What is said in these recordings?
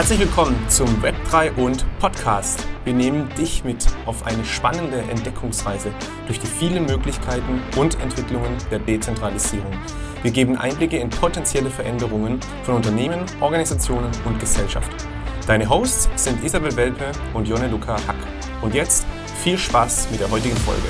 Herzlich willkommen zum Web3 und Podcast. Wir nehmen dich mit auf eine spannende Entdeckungsreise durch die vielen Möglichkeiten und Entwicklungen der Dezentralisierung. Wir geben Einblicke in potenzielle Veränderungen von Unternehmen, Organisationen und Gesellschaft. Deine Hosts sind Isabel Welpe und Jonne Luca Hack. Und jetzt viel Spaß mit der heutigen Folge.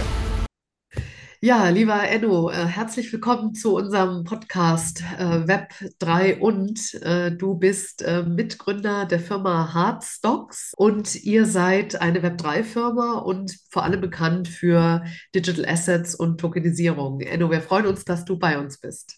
Ja, lieber Enno, äh, herzlich willkommen zu unserem Podcast äh, Web 3 und äh, du bist Mitgründer der Firma Hardstocks und ihr seid eine Web 3 Firma und vor allem bekannt für Digital Assets und Tokenisierung. Enno, wir freuen uns, dass du bei uns bist.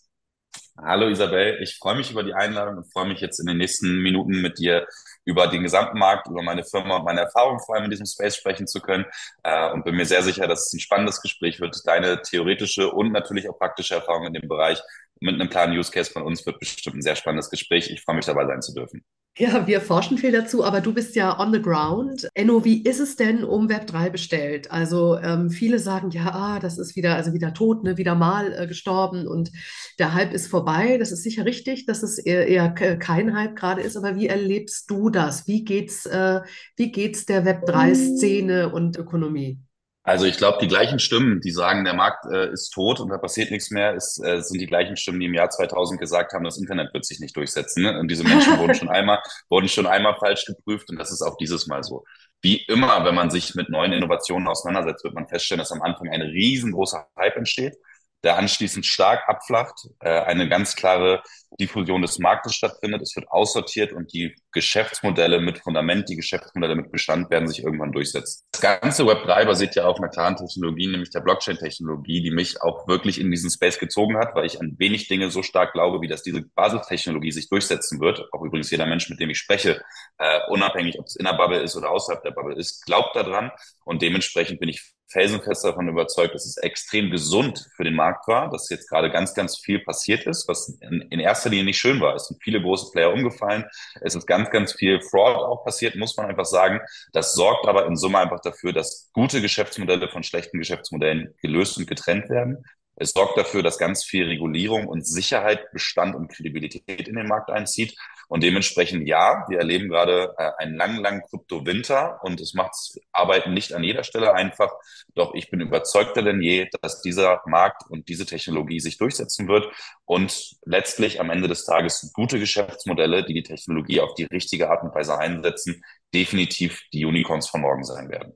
Hallo Isabel, ich freue mich über die Einladung und freue mich jetzt in den nächsten Minuten mit dir über den gesamten Markt, über meine Firma und meine Erfahrungen vor allem in diesem Space sprechen zu können äh, und bin mir sehr sicher, dass es ein spannendes Gespräch wird. Deine theoretische und natürlich auch praktische Erfahrung in dem Bereich mit einem klaren Use Case von uns wird bestimmt ein sehr spannendes Gespräch. Ich freue mich dabei sein zu dürfen. Ja, wir forschen viel dazu, aber du bist ja on the ground. Enno, wie ist es denn um Web3 bestellt? Also ähm, viele sagen, ja, ah, das ist wieder, also wieder tot, ne, wieder mal äh, gestorben und der Hype ist vorbei. Das ist sicher richtig, dass es eher, eher kein Hype gerade ist, aber wie erlebst du das? Wie geht's, äh, wie geht's der Web3-Szene und Ökonomie? Also ich glaube, die gleichen Stimmen, die sagen, der Markt äh, ist tot und da passiert nichts mehr, ist, äh, sind die gleichen Stimmen, die im Jahr 2000 gesagt haben, das Internet wird sich nicht durchsetzen. Ne? Und diese Menschen wurden schon einmal, wurden schon einmal falsch geprüft und das ist auch dieses Mal so. Wie immer, wenn man sich mit neuen Innovationen auseinandersetzt, wird man feststellen, dass am Anfang ein riesengroßer Hype entsteht der anschließend stark abflacht, äh, eine ganz klare Diffusion des Marktes stattfindet. Es wird aussortiert und die Geschäftsmodelle mit Fundament, die Geschäftsmodelle mit Bestand werden sich irgendwann durchsetzen. Das ganze Web3 basiert ja auf einer klaren Technologie, nämlich der Blockchain-Technologie, die mich auch wirklich in diesen Space gezogen hat, weil ich an wenig Dinge so stark glaube, wie dass diese Basistechnologie sich durchsetzen wird. Auch übrigens jeder Mensch, mit dem ich spreche, äh, unabhängig, ob es in der Bubble ist oder außerhalb der Bubble ist, glaubt daran. Und dementsprechend bin ich felsenfest davon überzeugt, dass es extrem gesund für den Markt war, dass jetzt gerade ganz, ganz viel passiert ist, was in, in, erster Linie nicht schön war. Es sind viele große Player umgefallen. Es ist ganz, ganz viel Fraud auch passiert, muss man einfach sagen. Das sorgt aber in Summe einfach dafür, dass gute Geschäftsmodelle von schlechten Geschäftsmodellen gelöst und getrennt werden. Es sorgt dafür, dass ganz viel Regulierung und Sicherheit, Bestand und Kredibilität in den Markt einzieht. Und dementsprechend, ja, wir erleben gerade äh, einen langen, langen Krypto-Winter und es macht Arbeiten nicht an jeder Stelle einfach. Doch ich bin überzeugter denn je, dass dieser Markt und diese Technologie sich durchsetzen wird und letztlich am Ende des Tages gute Geschäftsmodelle, die die Technologie auf die richtige Art und Weise einsetzen, definitiv die Unicorns von morgen sein werden.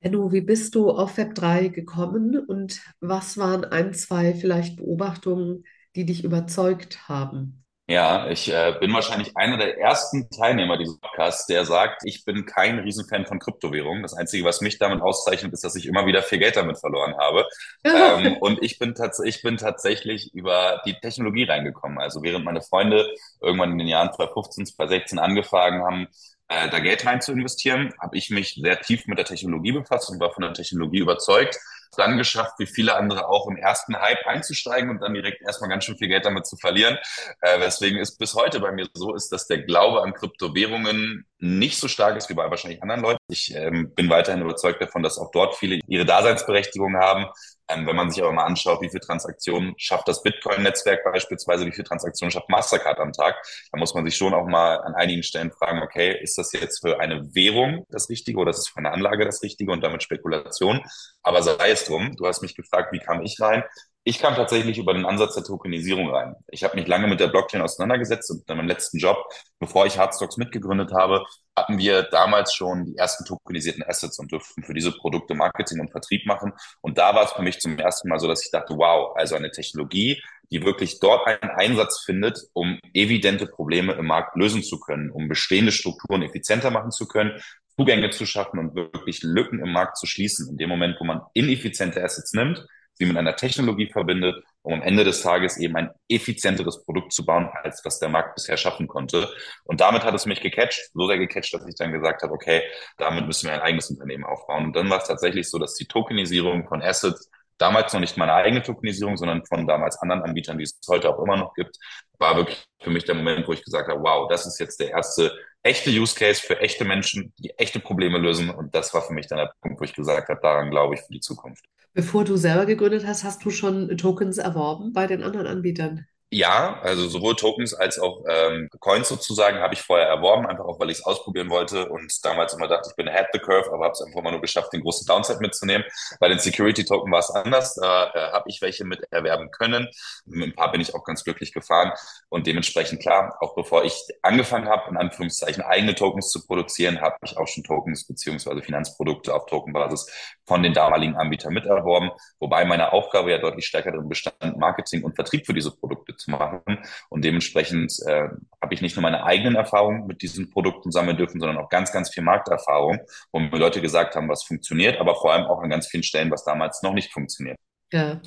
Enno, wie bist du auf Web3 gekommen und was waren ein, zwei vielleicht Beobachtungen, die dich überzeugt haben? Ja, ich äh, bin wahrscheinlich einer der ersten Teilnehmer dieses Podcasts, der sagt, ich bin kein Riesenfan von Kryptowährungen. Das Einzige, was mich damit auszeichnet, ist, dass ich immer wieder viel Geld damit verloren habe. ähm, und ich bin, ich bin tatsächlich über die Technologie reingekommen. Also während meine Freunde irgendwann in den Jahren 2015, 2016 angefangen haben, äh, da Geld rein zu investieren, habe ich mich sehr tief mit der Technologie befasst und war von der Technologie überzeugt dann geschafft, wie viele andere auch im ersten Hype einzusteigen und dann direkt erstmal ganz schön viel Geld damit zu verlieren. Äh, weswegen es bis heute bei mir so ist, dass der Glaube an Kryptowährungen nicht so stark ist wie bei wahrscheinlich anderen Leuten. Ich ähm, bin weiterhin überzeugt davon, dass auch dort viele ihre Daseinsberechtigung haben. Ähm, wenn man sich aber mal anschaut, wie viele Transaktionen schafft das Bitcoin-Netzwerk beispielsweise, wie viele Transaktionen schafft Mastercard am Tag, dann muss man sich schon auch mal an einigen Stellen fragen, okay, ist das jetzt für eine Währung das Richtige oder ist es für eine Anlage das Richtige und damit Spekulation? Aber sei es drum, du hast mich gefragt, wie kam ich rein? Ich kam tatsächlich über den Ansatz der Tokenisierung rein. Ich habe mich lange mit der Blockchain auseinandergesetzt und in meinem letzten Job, bevor ich Hardstocks mitgegründet habe, hatten wir damals schon die ersten tokenisierten Assets und durften für diese Produkte Marketing und Vertrieb machen. Und da war es für mich zum ersten Mal so, dass ich dachte, wow, also eine Technologie, die wirklich dort einen Einsatz findet, um evidente Probleme im Markt lösen zu können, um bestehende Strukturen effizienter machen zu können, Zugänge zu schaffen und wirklich Lücken im Markt zu schließen. In dem Moment, wo man ineffiziente Assets nimmt, sie mit einer Technologie verbindet, um am Ende des Tages eben ein effizienteres Produkt zu bauen, als was der Markt bisher schaffen konnte. Und damit hat es mich gecatcht, so sehr gecatcht, dass ich dann gesagt habe, okay, damit müssen wir ein eigenes Unternehmen aufbauen. Und dann war es tatsächlich so, dass die Tokenisierung von Assets damals noch nicht meine eigene Tokenisierung, sondern von damals anderen Anbietern, die es heute auch immer noch gibt, war wirklich für mich der Moment, wo ich gesagt habe, wow, das ist jetzt der erste echte Use Case für echte Menschen, die echte Probleme lösen. Und das war für mich dann der Punkt, wo ich gesagt habe, daran glaube ich für die Zukunft. Bevor du selber gegründet hast, hast du schon Tokens erworben bei den anderen Anbietern? Ja, also sowohl Tokens als auch ähm, Coins sozusagen habe ich vorher erworben, einfach auch, weil ich es ausprobieren wollte und damals immer dachte, ich bin ahead the curve, aber habe es einfach mal nur geschafft, den großen Downside mitzunehmen. Bei den Security Token war es anders, da äh, habe ich welche mit erwerben können. Mit ein paar bin ich auch ganz glücklich gefahren und dementsprechend klar, auch bevor ich angefangen habe, in Anführungszeichen eigene Tokens zu produzieren, habe ich auch schon Tokens beziehungsweise Finanzprodukte auf Tokenbasis von den damaligen Anbietern miterworben, wobei meine Aufgabe ja deutlich stärker darin bestand, Marketing und Vertrieb für diese Produkte zu machen. Und dementsprechend äh, habe ich nicht nur meine eigenen Erfahrungen mit diesen Produkten sammeln dürfen, sondern auch ganz, ganz viel Markterfahrung, wo mir Leute gesagt haben, was funktioniert, aber vor allem auch an ganz vielen Stellen, was damals noch nicht funktioniert. Ja,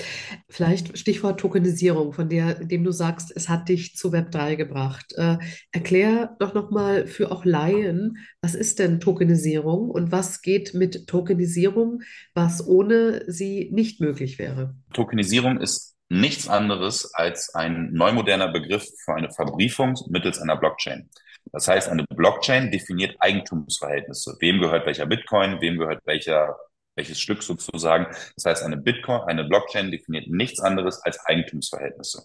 vielleicht Stichwort Tokenisierung, von der, dem du sagst, es hat dich zu Web3 gebracht. Äh, erklär doch nochmal für auch Laien, was ist denn Tokenisierung und was geht mit Tokenisierung, was ohne sie nicht möglich wäre? Tokenisierung ist nichts anderes als ein neumoderner Begriff für eine Verbriefung mittels einer Blockchain. Das heißt, eine Blockchain definiert Eigentumsverhältnisse. Wem gehört welcher Bitcoin, wem gehört welcher welches Stück sozusagen. Das heißt, eine Bitcoin, eine Blockchain definiert nichts anderes als Eigentumsverhältnisse.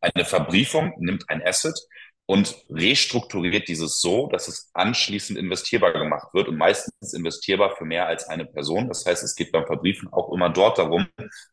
Eine Verbriefung nimmt ein Asset und restrukturiert dieses so, dass es anschließend investierbar gemacht wird und meistens investierbar für mehr als eine Person. Das heißt, es geht beim Verbriefen auch immer dort darum,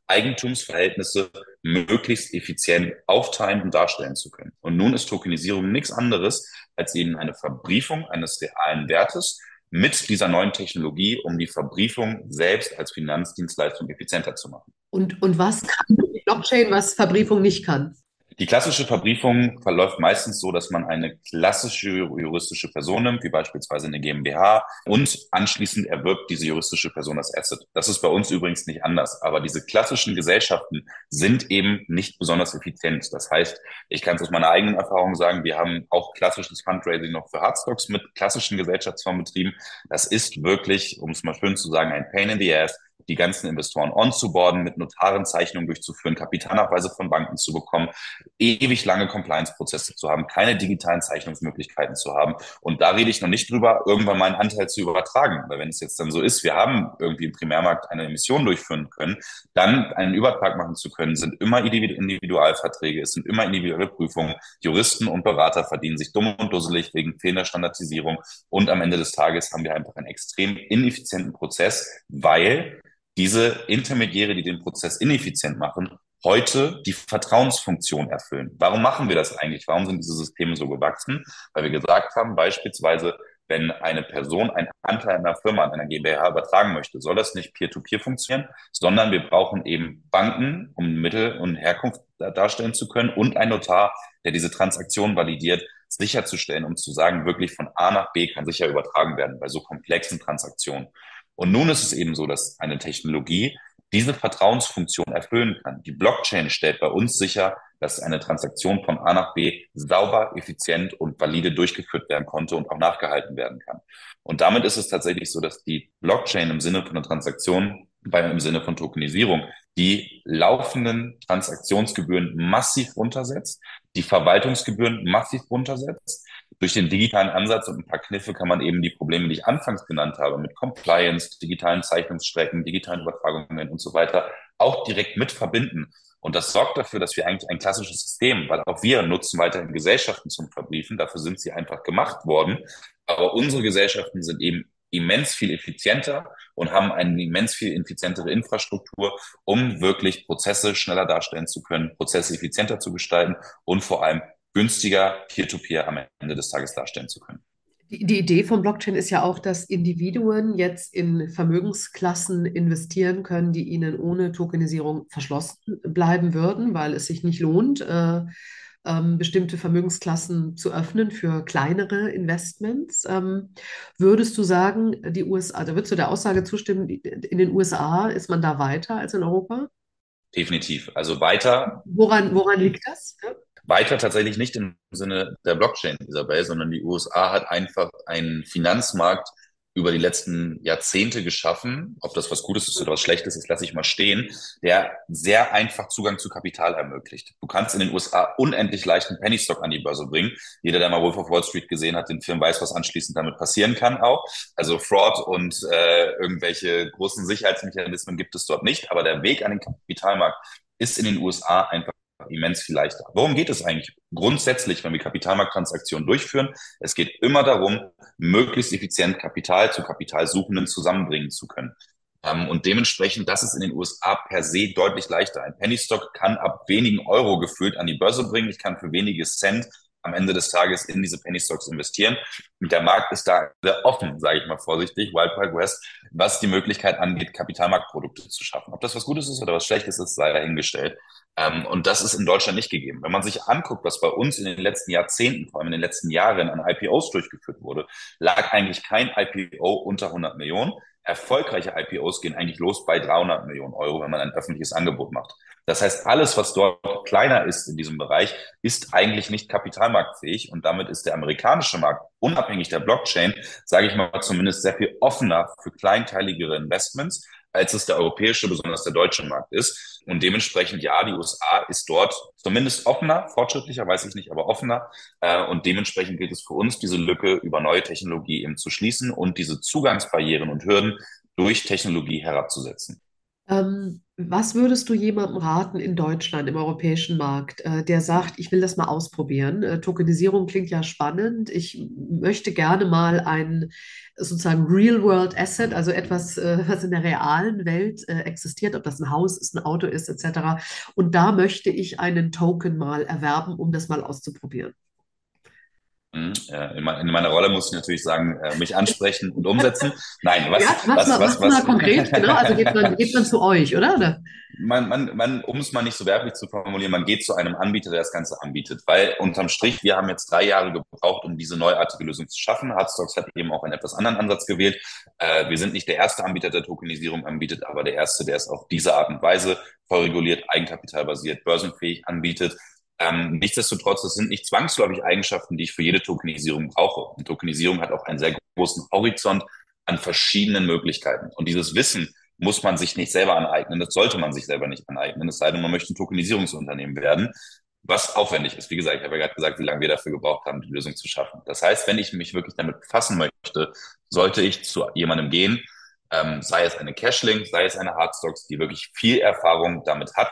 Eigentumsverhältnisse möglichst effizient aufteilen und darstellen zu können. Und nun ist Tokenisierung nichts anderes als eben eine Verbriefung eines realen Wertes mit dieser neuen Technologie, um die Verbriefung selbst als Finanzdienstleistung effizienter zu machen. Und, und was kann Blockchain, was Verbriefung nicht kann? Die klassische Verbriefung verläuft meistens so, dass man eine klassische juristische Person nimmt, wie beispielsweise eine GmbH, und anschließend erwirbt diese juristische Person das Asset. Das ist bei uns übrigens nicht anders. Aber diese klassischen Gesellschaften sind eben nicht besonders effizient. Das heißt, ich kann es aus meiner eigenen Erfahrung sagen, wir haben auch klassisches Fundraising noch für Hardstocks mit klassischen Gesellschaftsformen betrieben. Das ist wirklich, um es mal schön zu sagen, ein Pain in the Ass die ganzen Investoren onzuboarden, mit Notarenzeichnungen durchzuführen, Kapitalnachweise von Banken zu bekommen, ewig lange Compliance-Prozesse zu haben, keine digitalen Zeichnungsmöglichkeiten zu haben. Und da rede ich noch nicht drüber, irgendwann meinen Anteil zu übertragen. Weil wenn es jetzt dann so ist, wir haben irgendwie im Primärmarkt eine Emission durchführen können, dann einen Übertrag machen zu können, sind immer Individualverträge, es sind immer individuelle Prüfungen. Juristen und Berater verdienen sich dumm und dusselig wegen fehlender Standardisierung. Und am Ende des Tages haben wir einfach einen extrem ineffizienten Prozess, weil diese Intermediäre, die den Prozess ineffizient machen, heute die Vertrauensfunktion erfüllen. Warum machen wir das eigentlich? Warum sind diese Systeme so gewachsen? Weil wir gesagt haben, beispielsweise, wenn eine Person einen Anteil einer Firma, an einer GmbH übertragen möchte, soll das nicht peer-to-peer -peer funktionieren, sondern wir brauchen eben Banken, um Mittel und Herkunft darstellen zu können und ein Notar, der diese Transaktion validiert, sicherzustellen, um zu sagen, wirklich von A nach B kann sicher übertragen werden bei so komplexen Transaktionen. Und nun ist es eben so, dass eine Technologie diese Vertrauensfunktion erfüllen kann. Die Blockchain stellt bei uns sicher, dass eine Transaktion von A nach B sauber, effizient und valide durchgeführt werden konnte und auch nachgehalten werden kann. Und damit ist es tatsächlich so, dass die Blockchain im Sinne von einer Transaktion, beim, im Sinne von Tokenisierung, die laufenden Transaktionsgebühren massiv runtersetzt, die Verwaltungsgebühren massiv runtersetzt durch den digitalen Ansatz und ein paar Kniffe kann man eben die Probleme, die ich anfangs genannt habe, mit Compliance, digitalen Zeichnungsstrecken, digitalen Übertragungen und so weiter, auch direkt mit verbinden. Und das sorgt dafür, dass wir eigentlich ein klassisches System, weil auch wir nutzen weiterhin Gesellschaften zum Verbriefen, dafür sind sie einfach gemacht worden. Aber unsere Gesellschaften sind eben immens viel effizienter und haben eine immens viel effizientere Infrastruktur, um wirklich Prozesse schneller darstellen zu können, Prozesse effizienter zu gestalten und vor allem günstiger Peer-to-Peer -Peer am Ende des Tages darstellen zu können. Die, die Idee von Blockchain ist ja auch, dass Individuen jetzt in Vermögensklassen investieren können, die ihnen ohne Tokenisierung verschlossen bleiben würden, weil es sich nicht lohnt, äh, ähm, bestimmte Vermögensklassen zu öffnen für kleinere Investments. Ähm, würdest du sagen, die USA, da also würdest du der Aussage zustimmen, in den USA ist man da weiter als in Europa? Definitiv. Also weiter. Woran, woran liegt das? Ja? Weiter tatsächlich nicht im Sinne der Blockchain, Isabel, sondern die USA hat einfach einen Finanzmarkt über die letzten Jahrzehnte geschaffen. Ob das was Gutes ist oder was Schlechtes ist, lasse ich mal stehen, der sehr einfach Zugang zu Kapital ermöglicht. Du kannst in den USA unendlich leicht einen Penny an die Börse bringen. Jeder, der mal Wolf of Wall Street gesehen hat, den Film weiß, was anschließend damit passieren kann auch. Also Fraud und äh, irgendwelche großen Sicherheitsmechanismen gibt es dort nicht. Aber der Weg an den Kapitalmarkt ist in den USA einfach immens viel leichter. Worum geht es eigentlich grundsätzlich, wenn wir Kapitalmarkttransaktionen durchführen? Es geht immer darum, möglichst effizient Kapital zu Kapitalsuchenden zusammenbringen zu können. Ähm, und dementsprechend, das ist in den USA per se deutlich leichter. Ein Penny Stock kann ab wenigen Euro gefühlt an die Börse bringen. Ich kann für wenige Cent am Ende des Tages in diese Penny Stocks investieren. Und der Markt ist da sehr offen, sage ich mal vorsichtig, Wild Wild West, was die Möglichkeit angeht, Kapitalmarktprodukte zu schaffen. Ob das was Gutes ist oder was Schlechtes ist, sei dahingestellt. Ähm, und das ist in Deutschland nicht gegeben. Wenn man sich anguckt, was bei uns in den letzten Jahrzehnten, vor allem in den letzten Jahren an IPOs durchgeführt wurde, lag eigentlich kein IPO unter 100 Millionen erfolgreiche IPOs gehen eigentlich los bei 300 Millionen Euro, wenn man ein öffentliches Angebot macht. Das heißt, alles, was dort kleiner ist in diesem Bereich, ist eigentlich nicht kapitalmarktfähig und damit ist der amerikanische Markt unabhängig der Blockchain, sage ich mal zumindest sehr viel offener für kleinteiligere Investments, als es der europäische, besonders der deutsche Markt ist. Und dementsprechend, ja, die USA ist dort zumindest offener, fortschrittlicher, weiß ich nicht, aber offener. Äh, und dementsprechend gilt es für uns, diese Lücke über neue Technologie eben zu schließen und diese Zugangsbarrieren und Hürden durch Technologie herabzusetzen. Ähm, was würdest du jemandem raten in Deutschland, im europäischen Markt, äh, der sagt, ich will das mal ausprobieren? Äh, Tokenisierung klingt ja spannend. Ich möchte gerne mal ein sozusagen Real-World Asset, also etwas, äh, was in der realen Welt existiert, ob das ein Haus ist, ein Auto ist, etc. Und da möchte ich einen Token mal erwerben, um das mal auszuprobieren. Mhm. In meiner Rolle muss ich natürlich sagen, äh, mich ansprechen und umsetzen. Nein, was, ja, was, was, was, was, was konkret, genau, also geht man, geht man zu euch, oder? Man, man, man, um es mal nicht so werblich zu formulieren, man geht zu einem Anbieter, der das Ganze anbietet, weil unterm Strich, wir haben jetzt drei Jahre gebraucht, um diese neuartige Lösung zu schaffen. Hardstocks hat eben auch einen etwas anderen Ansatz gewählt. Äh, wir sind nicht der erste Anbieter, der Tokenisierung anbietet, aber der erste, der es auf diese Art und Weise voll reguliert, eigenkapitalbasiert, börsenfähig anbietet. Ähm, nichtsdestotrotz, das sind nicht zwangsläufig Eigenschaften, die ich für jede Tokenisierung brauche. Und Tokenisierung hat auch einen sehr großen Horizont an verschiedenen Möglichkeiten. Und dieses Wissen muss man sich nicht selber aneignen. Das sollte man sich selber nicht aneignen. Es sei denn, man möchte ein Tokenisierungsunternehmen werden, was aufwendig ist. Wie gesagt, ich habe ja gerade gesagt, wie lange wir dafür gebraucht haben, die Lösung zu schaffen. Das heißt, wenn ich mich wirklich damit befassen möchte, sollte ich zu jemandem gehen, ähm, sei es eine Cashlink, sei es eine Hardstocks, die wirklich viel Erfahrung damit hat,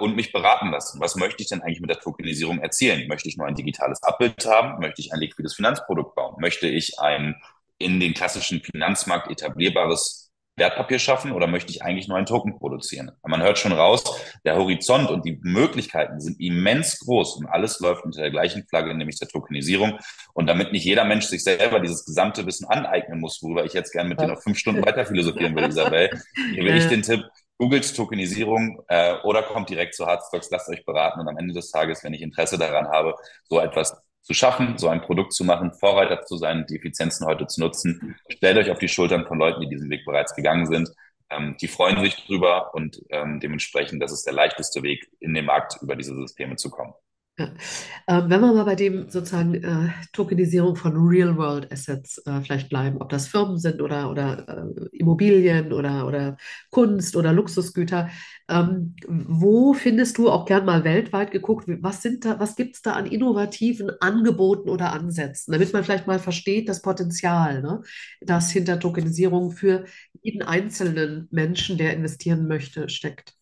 und mich beraten lassen. Was möchte ich denn eigentlich mit der Tokenisierung erzielen? Möchte ich nur ein digitales Abbild haben? Möchte ich ein liquides Finanzprodukt bauen? Möchte ich ein in den klassischen Finanzmarkt etablierbares Wertpapier schaffen oder möchte ich eigentlich nur einen Token produzieren? Man hört schon raus, der Horizont und die Möglichkeiten sind immens groß und alles läuft unter der gleichen Flagge, nämlich der Tokenisierung. Und damit nicht jeder Mensch sich selber dieses gesamte Wissen aneignen muss, worüber ich jetzt gerne mit dir noch fünf Stunden weiter philosophieren will, Isabel, gebe ich den Tipp, googelt Tokenisierung äh, oder kommt direkt zu Hardstocks, lasst euch beraten und am Ende des Tages, wenn ich Interesse daran habe, so etwas zu schaffen, so ein Produkt zu machen, Vorreiter zu sein, die Effizienzen heute zu nutzen, stellt euch auf die Schultern von Leuten, die diesen Weg bereits gegangen sind. Ähm, die freuen sich drüber und ähm, dementsprechend, das ist der leichteste Weg, in den Markt über diese Systeme zu kommen. Ähm, wenn wir mal bei dem sozusagen äh, Tokenisierung von Real-World-Assets äh, vielleicht bleiben, ob das Firmen sind oder, oder äh, Immobilien oder, oder Kunst oder Luxusgüter, ähm, wo findest du auch gern mal weltweit geguckt, was was gibt es da an innovativen Angeboten oder Ansätzen, damit man vielleicht mal versteht das Potenzial, ne, das hinter Tokenisierung für jeden einzelnen Menschen, der investieren möchte, steckt?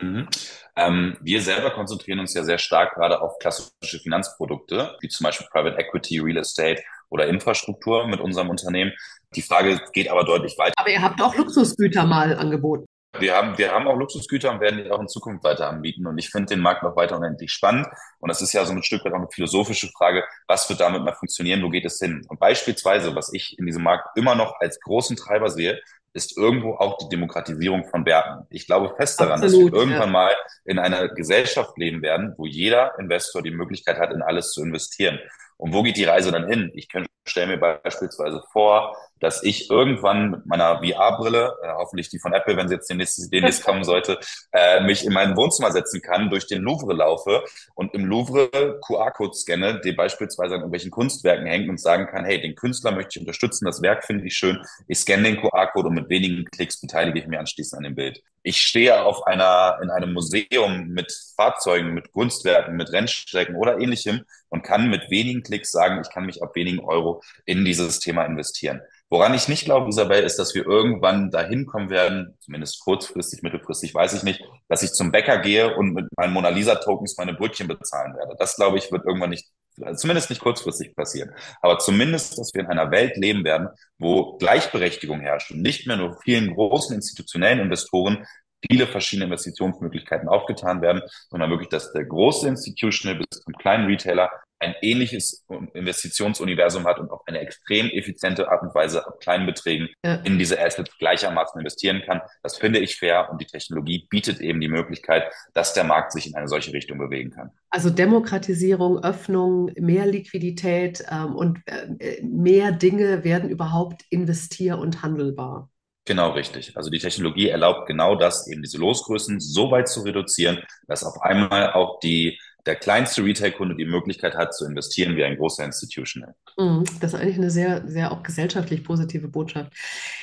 Mhm. Ähm, wir selber konzentrieren uns ja sehr stark gerade auf klassische Finanzprodukte, wie zum Beispiel Private Equity, Real Estate oder Infrastruktur mit unserem Unternehmen. Die Frage geht aber deutlich weiter. Aber ihr habt auch Luxusgüter mal angeboten. Wir haben, wir haben auch Luxusgüter und werden die auch in Zukunft weiter anbieten. Und ich finde den Markt noch weiter unendlich spannend. Und das ist ja so ein Stück weit auch eine philosophische Frage. Was wird damit mal funktionieren? Wo geht es hin? Und beispielsweise, was ich in diesem Markt immer noch als großen Treiber sehe, ist irgendwo auch die Demokratisierung von Werten. Ich glaube fest daran, Absolut, dass wir irgendwann ja. mal in einer Gesellschaft leben werden, wo jeder Investor die Möglichkeit hat, in alles zu investieren. Und wo geht die Reise dann hin? Ich stelle mir beispielsweise vor, dass ich irgendwann mit meiner VR-Brille, äh, hoffentlich die von Apple, wenn sie jetzt demnächst, demnächst kommen sollte, äh, mich in mein Wohnzimmer setzen kann, durch den Louvre laufe und im Louvre QR-Code scanne, der beispielsweise an irgendwelchen Kunstwerken hängt und sagen kann, hey, den Künstler möchte ich unterstützen, das Werk finde ich schön, ich scanne den QR-Code und mit wenigen Klicks beteilige ich mich anschließend an dem Bild. Ich stehe auf einer, in einem Museum mit Fahrzeugen, mit Kunstwerken, mit Rennstrecken oder ähnlichem und kann mit wenigen Klicks sagen, ich kann mich ab wenigen Euro in dieses Thema investieren. Woran ich nicht glaube, Isabel, ist, dass wir irgendwann dahin kommen werden, zumindest kurzfristig, mittelfristig, weiß ich nicht, dass ich zum Bäcker gehe und mit meinen Mona Lisa Tokens meine Brötchen bezahlen werde. Das glaube ich, wird irgendwann nicht, zumindest nicht kurzfristig passieren. Aber zumindest, dass wir in einer Welt leben werden, wo Gleichberechtigung herrscht und nicht mehr nur vielen großen institutionellen Investoren viele verschiedene Investitionsmöglichkeiten aufgetan werden, sondern wirklich, dass der große Institutional bis zum kleinen Retailer ein ähnliches Investitionsuniversum hat und auf eine extrem effiziente Art und Weise ab kleinen Beträgen ja. in diese Assets gleichermaßen investieren kann. Das finde ich fair und die Technologie bietet eben die Möglichkeit, dass der Markt sich in eine solche Richtung bewegen kann. Also Demokratisierung, Öffnung, mehr Liquidität ähm, und äh, mehr Dinge werden überhaupt investier- und handelbar. Genau richtig. Also die Technologie erlaubt genau das, eben diese Losgrößen so weit zu reduzieren, dass auf einmal auch die der kleinste Retail-Kunde die Möglichkeit hat zu investieren wie ein großer Institutional. Mhm, das ist eigentlich eine sehr, sehr auch gesellschaftlich positive Botschaft.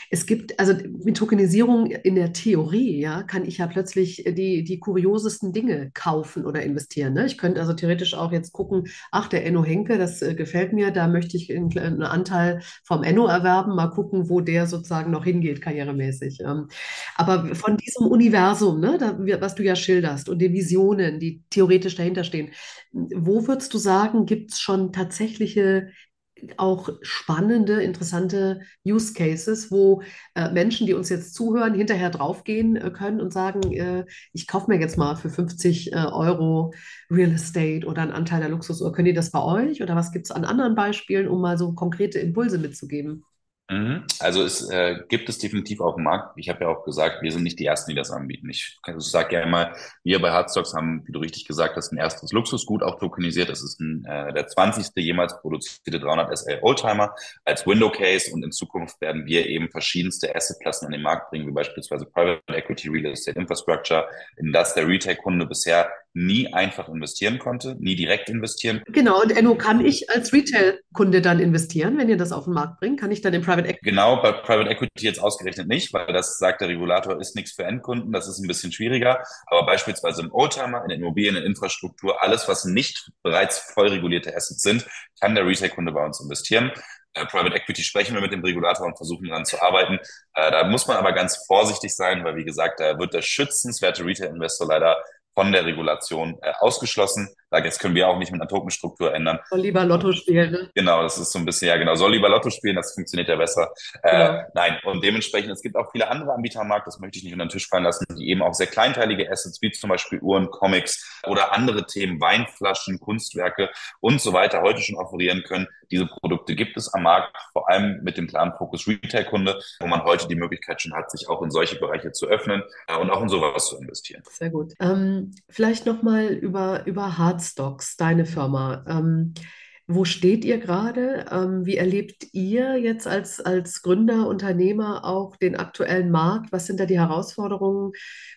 Es gibt, also mit Tokenisierung in der Theorie, ja, kann ich ja plötzlich die, die kuriosesten Dinge kaufen oder investieren. Ne? Ich könnte also theoretisch auch jetzt gucken, ach, der Enno Henke, das äh, gefällt mir, da möchte ich einen, einen, Anteil vom Enno erwerben, mal gucken, wo der sozusagen noch hingeht, karrieremäßig. Ähm, aber von diesem Universum, ne, da, was du ja schilderst und den Visionen, die theoretisch dahinter stehen, wo würdest du sagen, gibt es schon tatsächliche auch spannende, interessante Use Cases, wo äh, Menschen, die uns jetzt zuhören, hinterher draufgehen äh, können und sagen, äh, ich kaufe mir jetzt mal für 50 äh, Euro Real Estate oder einen Anteil der Luxusuhr. Können die das bei euch oder was gibt es an anderen Beispielen, um mal so konkrete Impulse mitzugeben? Mhm. Also es äh, gibt es definitiv auf dem Markt. Ich habe ja auch gesagt, wir sind nicht die Ersten, die das anbieten. Ich, also sage ja immer, wir bei Hardstocks haben, wie du richtig gesagt hast, ein erstes Luxusgut auch tokenisiert. Das ist ein, äh, der 20. jemals produzierte 300 SL Oldtimer als Window Case und in Zukunft werden wir eben verschiedenste Assetklassen an den Markt bringen, wie beispielsweise Private Equity, Real Estate Infrastructure, in das der Retail-Kunde bisher nie einfach investieren konnte, nie direkt investieren. Genau, und Enno, kann ich als Retail-Kunde dann investieren, wenn ihr das auf den Markt bringt? Kann ich dann in Private Equity? Genau, bei Private Equity jetzt ausgerechnet nicht, weil das sagt der Regulator, ist nichts für Endkunden, das ist ein bisschen schwieriger. Aber beispielsweise im Oldtimer, in der Immobilien, in Infrastruktur, alles, was nicht bereits voll regulierte Assets sind, kann der Retail-Kunde bei uns investieren. Äh, Private Equity sprechen wir mit dem Regulator und versuchen daran zu arbeiten. Äh, da muss man aber ganz vorsichtig sein, weil wie gesagt, da wird der schützenswerte Retail-Investor leider von der Regulation äh, ausgeschlossen. Da jetzt können wir auch nicht mit einer Tokenstruktur ändern. Soll lieber Lotto spielen, ne? Genau, das ist so ein bisschen, ja genau, soll lieber Lotto spielen, das funktioniert ja besser. Äh, genau. Nein, und dementsprechend, es gibt auch viele andere Anbieter am Markt, das möchte ich nicht unter den Tisch fallen lassen, die eben auch sehr kleinteilige Assets, wie zum Beispiel Uhren, Comics oder andere Themen, Weinflaschen, Kunstwerke und so weiter heute schon offerieren können. Diese Produkte gibt es am Markt, vor allem mit dem klaren Fokus Retail-Kunde, wo man heute die Möglichkeit schon hat, sich auch in solche Bereiche zu öffnen äh, und auch in sowas zu investieren. Sehr gut. Ähm, vielleicht nochmal über, über Hardstocks, deine Firma. Ähm, wo steht ihr gerade? Ähm, wie erlebt ihr jetzt als, als Gründer, Unternehmer auch den aktuellen Markt? Was sind da die Herausforderungen?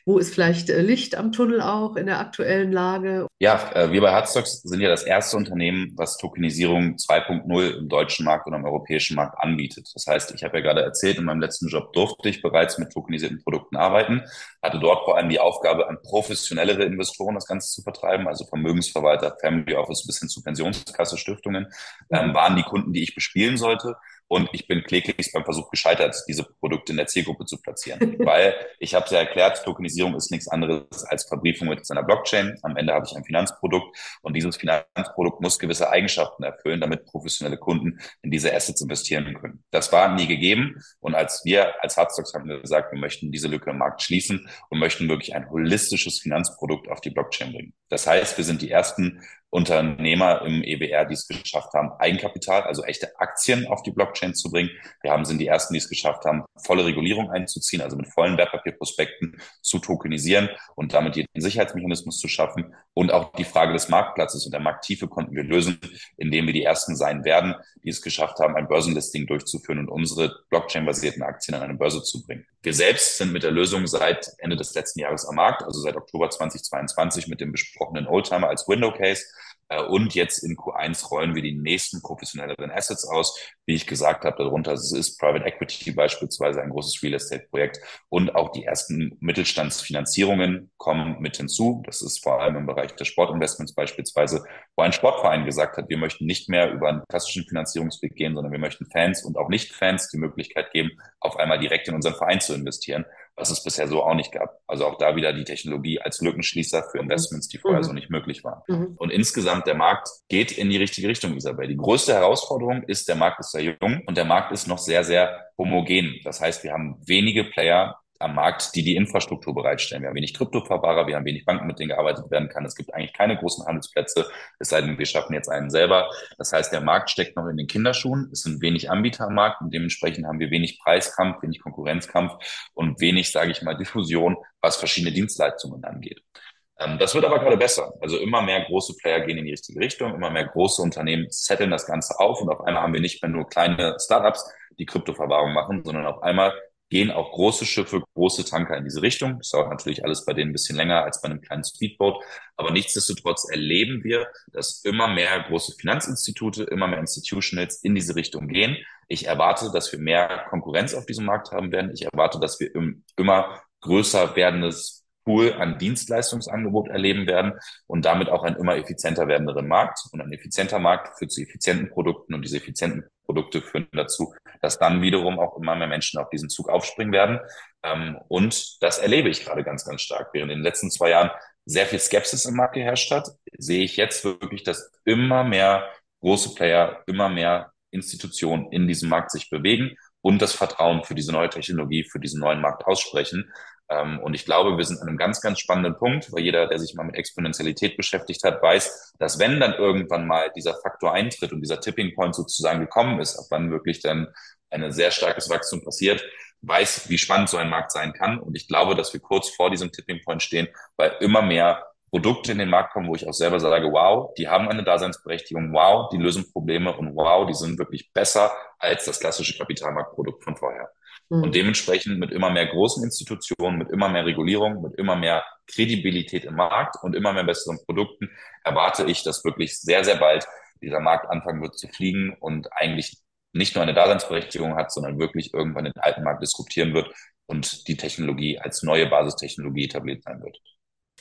Wo ist vielleicht äh, Licht am Tunnel auch in der aktuellen Lage? Ja, äh, wir bei Hardstocks sind ja das erste Unternehmen, was Tokenisierung 2.0 im deutschen Markt und am europäischen Markt anbietet. Das heißt, ich habe ja gerade erzählt, in meinem letzten Job durfte ich bereits mit tokenisierten Produkten arbeiten, hatte dort vor allem die Aufgabe, an professionellere Investoren das Ganze zu vertreiben, also Vermögensverwalter, Family Office bis hin zu Pensionskasse, Stiftungen, ähm, waren die Kunden, die ich bespielen sollte. Und ich bin kläglich beim Versuch gescheitert, diese Produkte in der Zielgruppe zu platzieren. Weil ich habe ja erklärt, Tokenisierung ist nichts anderes als Verbriefung mit seiner Blockchain. Am Ende habe ich ein Finanzprodukt und dieses Finanzprodukt muss gewisse Eigenschaften erfüllen, damit professionelle Kunden in diese Assets investieren können. Das war nie gegeben. Und als wir als Hardstocks haben gesagt, wir möchten diese Lücke im Markt schließen und möchten wirklich ein holistisches Finanzprodukt auf die Blockchain bringen. Das heißt, wir sind die ersten Unternehmer im EBR, die es geschafft haben, Eigenkapital, also echte Aktien auf die Blockchain zu bringen. Wir haben, sind die ersten, die es geschafft haben, volle Regulierung einzuziehen, also mit vollen Wertpapierprospekten zu tokenisieren und damit jeden Sicherheitsmechanismus zu schaffen. Und auch die Frage des Marktplatzes und der Markttiefe konnten wir lösen, indem wir die ersten sein werden, die es geschafft haben, ein Börsenlisting durchzuführen und unsere Blockchain-basierten Aktien an eine Börse zu bringen. Wir selbst sind mit der Lösung seit Ende des letzten Jahres am Markt, also seit Oktober 2022 mit dem besprochenen Oldtimer als Window Case und jetzt in Q1 rollen wir die nächsten professionelleren Assets aus. Wie ich gesagt habe, darunter ist Private Equity beispielsweise ein großes Real Estate Projekt und auch die ersten Mittelstandsfinanzierungen kommen mit hinzu. Das ist vor allem im Bereich der Sportinvestments beispielsweise, wo ein Sportverein gesagt hat, wir möchten nicht mehr über einen klassischen Finanzierungsweg gehen, sondern wir möchten Fans und auch Nicht-Fans die Möglichkeit geben, auf einmal direkt in unseren Verein zu investieren was es bisher so auch nicht gab. Also auch da wieder die Technologie als Lückenschließer für Investments, die vorher mhm. so nicht möglich waren. Mhm. Und insgesamt der Markt geht in die richtige Richtung, Isabel. Die größte Herausforderung ist, der Markt ist sehr jung und der Markt ist noch sehr, sehr homogen. Das heißt, wir haben wenige Player, am Markt, die die Infrastruktur bereitstellen. Wir haben wenig Kryptoverwahrer, wir haben wenig Banken, mit denen gearbeitet werden kann. Es gibt eigentlich keine großen Handelsplätze, es sei denn, wir schaffen jetzt einen selber. Das heißt, der Markt steckt noch in den Kinderschuhen. Es sind wenig Anbieter am Markt und dementsprechend haben wir wenig Preiskampf, wenig Konkurrenzkampf und wenig, sage ich mal, Diffusion, was verschiedene Dienstleistungen angeht. Ähm, das wird aber gerade besser. Also immer mehr große Player gehen in die richtige Richtung, immer mehr große Unternehmen setteln das Ganze auf und auf einmal haben wir nicht mehr nur kleine Startups, die Kryptoverwahrung machen, sondern auf einmal gehen auch große Schiffe, große Tanker in diese Richtung. Das dauert natürlich alles bei denen ein bisschen länger als bei einem kleinen Speedboat. Aber nichtsdestotrotz erleben wir, dass immer mehr große Finanzinstitute, immer mehr Institutionals in diese Richtung gehen. Ich erwarte, dass wir mehr Konkurrenz auf diesem Markt haben werden. Ich erwarte, dass wir im immer größer werdendes Pool an Dienstleistungsangebot erleben werden und damit auch einen immer effizienter werdenderen Markt. Und ein effizienter Markt führt zu effizienten Produkten und diese effizienten Produkte führen dazu, dass dann wiederum auch immer mehr Menschen auf diesen Zug aufspringen werden. Ähm, und das erlebe ich gerade ganz, ganz stark. Während in den letzten zwei Jahren sehr viel Skepsis im Markt geherrscht hat, sehe ich jetzt wirklich, dass immer mehr große Player, immer mehr Institutionen in diesem Markt sich bewegen und das Vertrauen für diese neue Technologie, für diesen neuen Markt aussprechen. Ähm, und ich glaube, wir sind an einem ganz, ganz spannenden Punkt, weil jeder, der sich mal mit Exponentialität beschäftigt hat, weiß, dass wenn dann irgendwann mal dieser Faktor eintritt und dieser Tipping Point sozusagen gekommen ist, ab wann wirklich dann ein sehr starkes Wachstum passiert, weiß, wie spannend so ein Markt sein kann. Und ich glaube, dass wir kurz vor diesem Tipping Point stehen, weil immer mehr Produkte in den Markt kommen, wo ich auch selber sage, wow, die haben eine Daseinsberechtigung, wow, die lösen Probleme und wow, die sind wirklich besser als das klassische Kapitalmarktprodukt von vorher. Und mhm. dementsprechend mit immer mehr großen Institutionen, mit immer mehr Regulierung, mit immer mehr Kredibilität im Markt und immer mehr besseren Produkten erwarte ich, dass wirklich sehr, sehr bald dieser Markt anfangen wird zu fliegen und eigentlich nicht nur eine Daseinsberechtigung hat, sondern wirklich irgendwann den alten Markt disruptieren wird und die Technologie als neue Basistechnologie etabliert sein wird.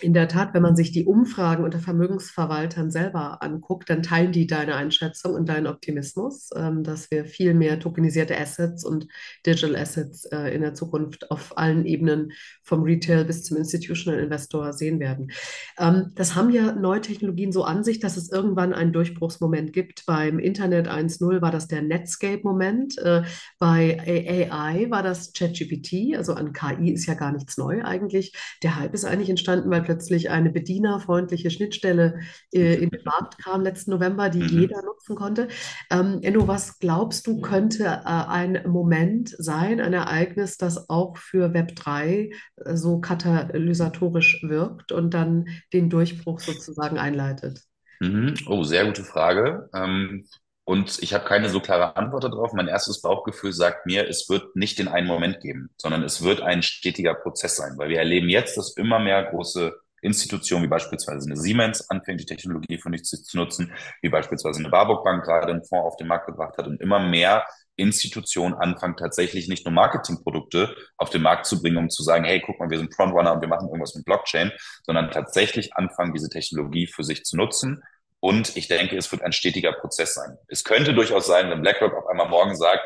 In der Tat, wenn man sich die Umfragen unter Vermögensverwaltern selber anguckt, dann teilen die deine Einschätzung und deinen Optimismus, ähm, dass wir viel mehr tokenisierte Assets und Digital Assets äh, in der Zukunft auf allen Ebenen vom Retail bis zum Institutional Investor sehen werden. Ähm, das haben ja neue Technologien so an sich, dass es irgendwann einen Durchbruchsmoment gibt. Beim Internet 1.0 war das der Netscape-Moment. Äh, bei AI war das ChatGPT. Also an KI ist ja gar nichts neu eigentlich. Der Hype ist eigentlich entstanden, weil plötzlich eine bedienerfreundliche Schnittstelle äh, in den Markt kam letzten November, die mhm. jeder nutzen konnte. Ähm, Enno, was glaubst du, könnte äh, ein Moment sein, ein Ereignis, das auch für Web3 äh, so katalysatorisch wirkt und dann den Durchbruch sozusagen einleitet? Mhm. Oh, sehr gute Frage. Ähm, und ich habe keine so klare Antwort darauf. Mein erstes Bauchgefühl sagt mir, es wird nicht den einen Moment geben, sondern es wird ein stetiger Prozess sein, weil wir erleben jetzt, dass immer mehr große Institutionen, wie beispielsweise eine Siemens, anfängt, die Technologie für nichts zu nutzen, wie beispielsweise eine Warburg Bank gerade einen Fonds auf den Markt gebracht hat und immer mehr Institutionen anfangen, tatsächlich nicht nur Marketingprodukte auf den Markt zu bringen, um zu sagen, hey, guck mal, wir sind Frontrunner und wir machen irgendwas mit Blockchain, sondern tatsächlich anfangen, diese Technologie für sich zu nutzen und ich denke, es wird ein stetiger Prozess sein. Es könnte durchaus sein, wenn BlackRock auf einmal morgen sagt,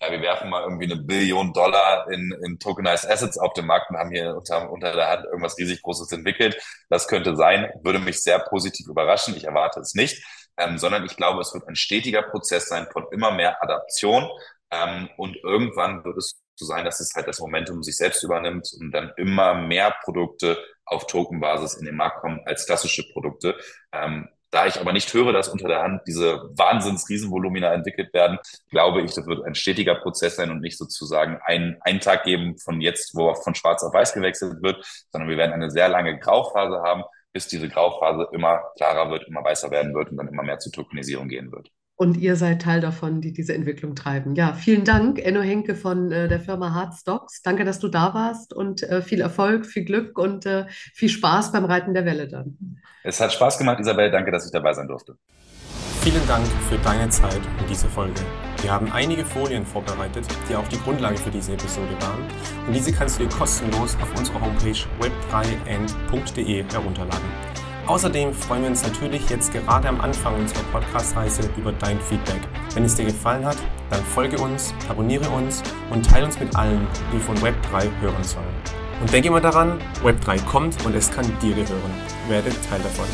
ja, wir werfen mal irgendwie eine Billion Dollar in, in Tokenized Assets auf den Markt und haben hier unter, unter der Hand irgendwas riesig Großes entwickelt. Das könnte sein, würde mich sehr positiv überraschen. Ich erwarte es nicht, ähm, sondern ich glaube, es wird ein stetiger Prozess sein von immer mehr Adaption. Ähm, und irgendwann wird es so sein, dass es halt das Momentum sich selbst übernimmt und dann immer mehr Produkte auf Tokenbasis in den Markt kommen als klassische Produkte. Ähm, da ich aber nicht höre, dass unter der Hand diese Wahnsinns-Riesenvolumina entwickelt werden, glaube ich, das wird ein stetiger Prozess sein und nicht sozusagen ein, einen Tag geben von jetzt, wo von schwarz auf weiß gewechselt wird, sondern wir werden eine sehr lange Grauphase haben, bis diese Grauphase immer klarer wird, immer weißer werden wird und dann immer mehr zur Tokenisierung gehen wird. Und ihr seid Teil davon, die diese Entwicklung treiben. Ja, vielen Dank, Enno Henke von äh, der Firma Hardstocks. Danke, dass du da warst und äh, viel Erfolg, viel Glück und äh, viel Spaß beim Reiten der Welle dann. Es hat Spaß gemacht, Isabel. Danke, dass ich dabei sein durfte. Vielen Dank für deine Zeit in dieser Folge. Wir haben einige Folien vorbereitet, die auch die Grundlage für diese Episode waren. Und diese kannst du dir kostenlos auf unserer Homepage web3end.de herunterladen. Außerdem freuen wir uns natürlich jetzt gerade am Anfang unserer Podcast-Reise über dein Feedback. Wenn es dir gefallen hat, dann folge uns, abonniere uns und teile uns mit allen, die von Web3 hören sollen. Und denke immer daran, Web3 kommt und es kann dir gehören. Werde Teil davon.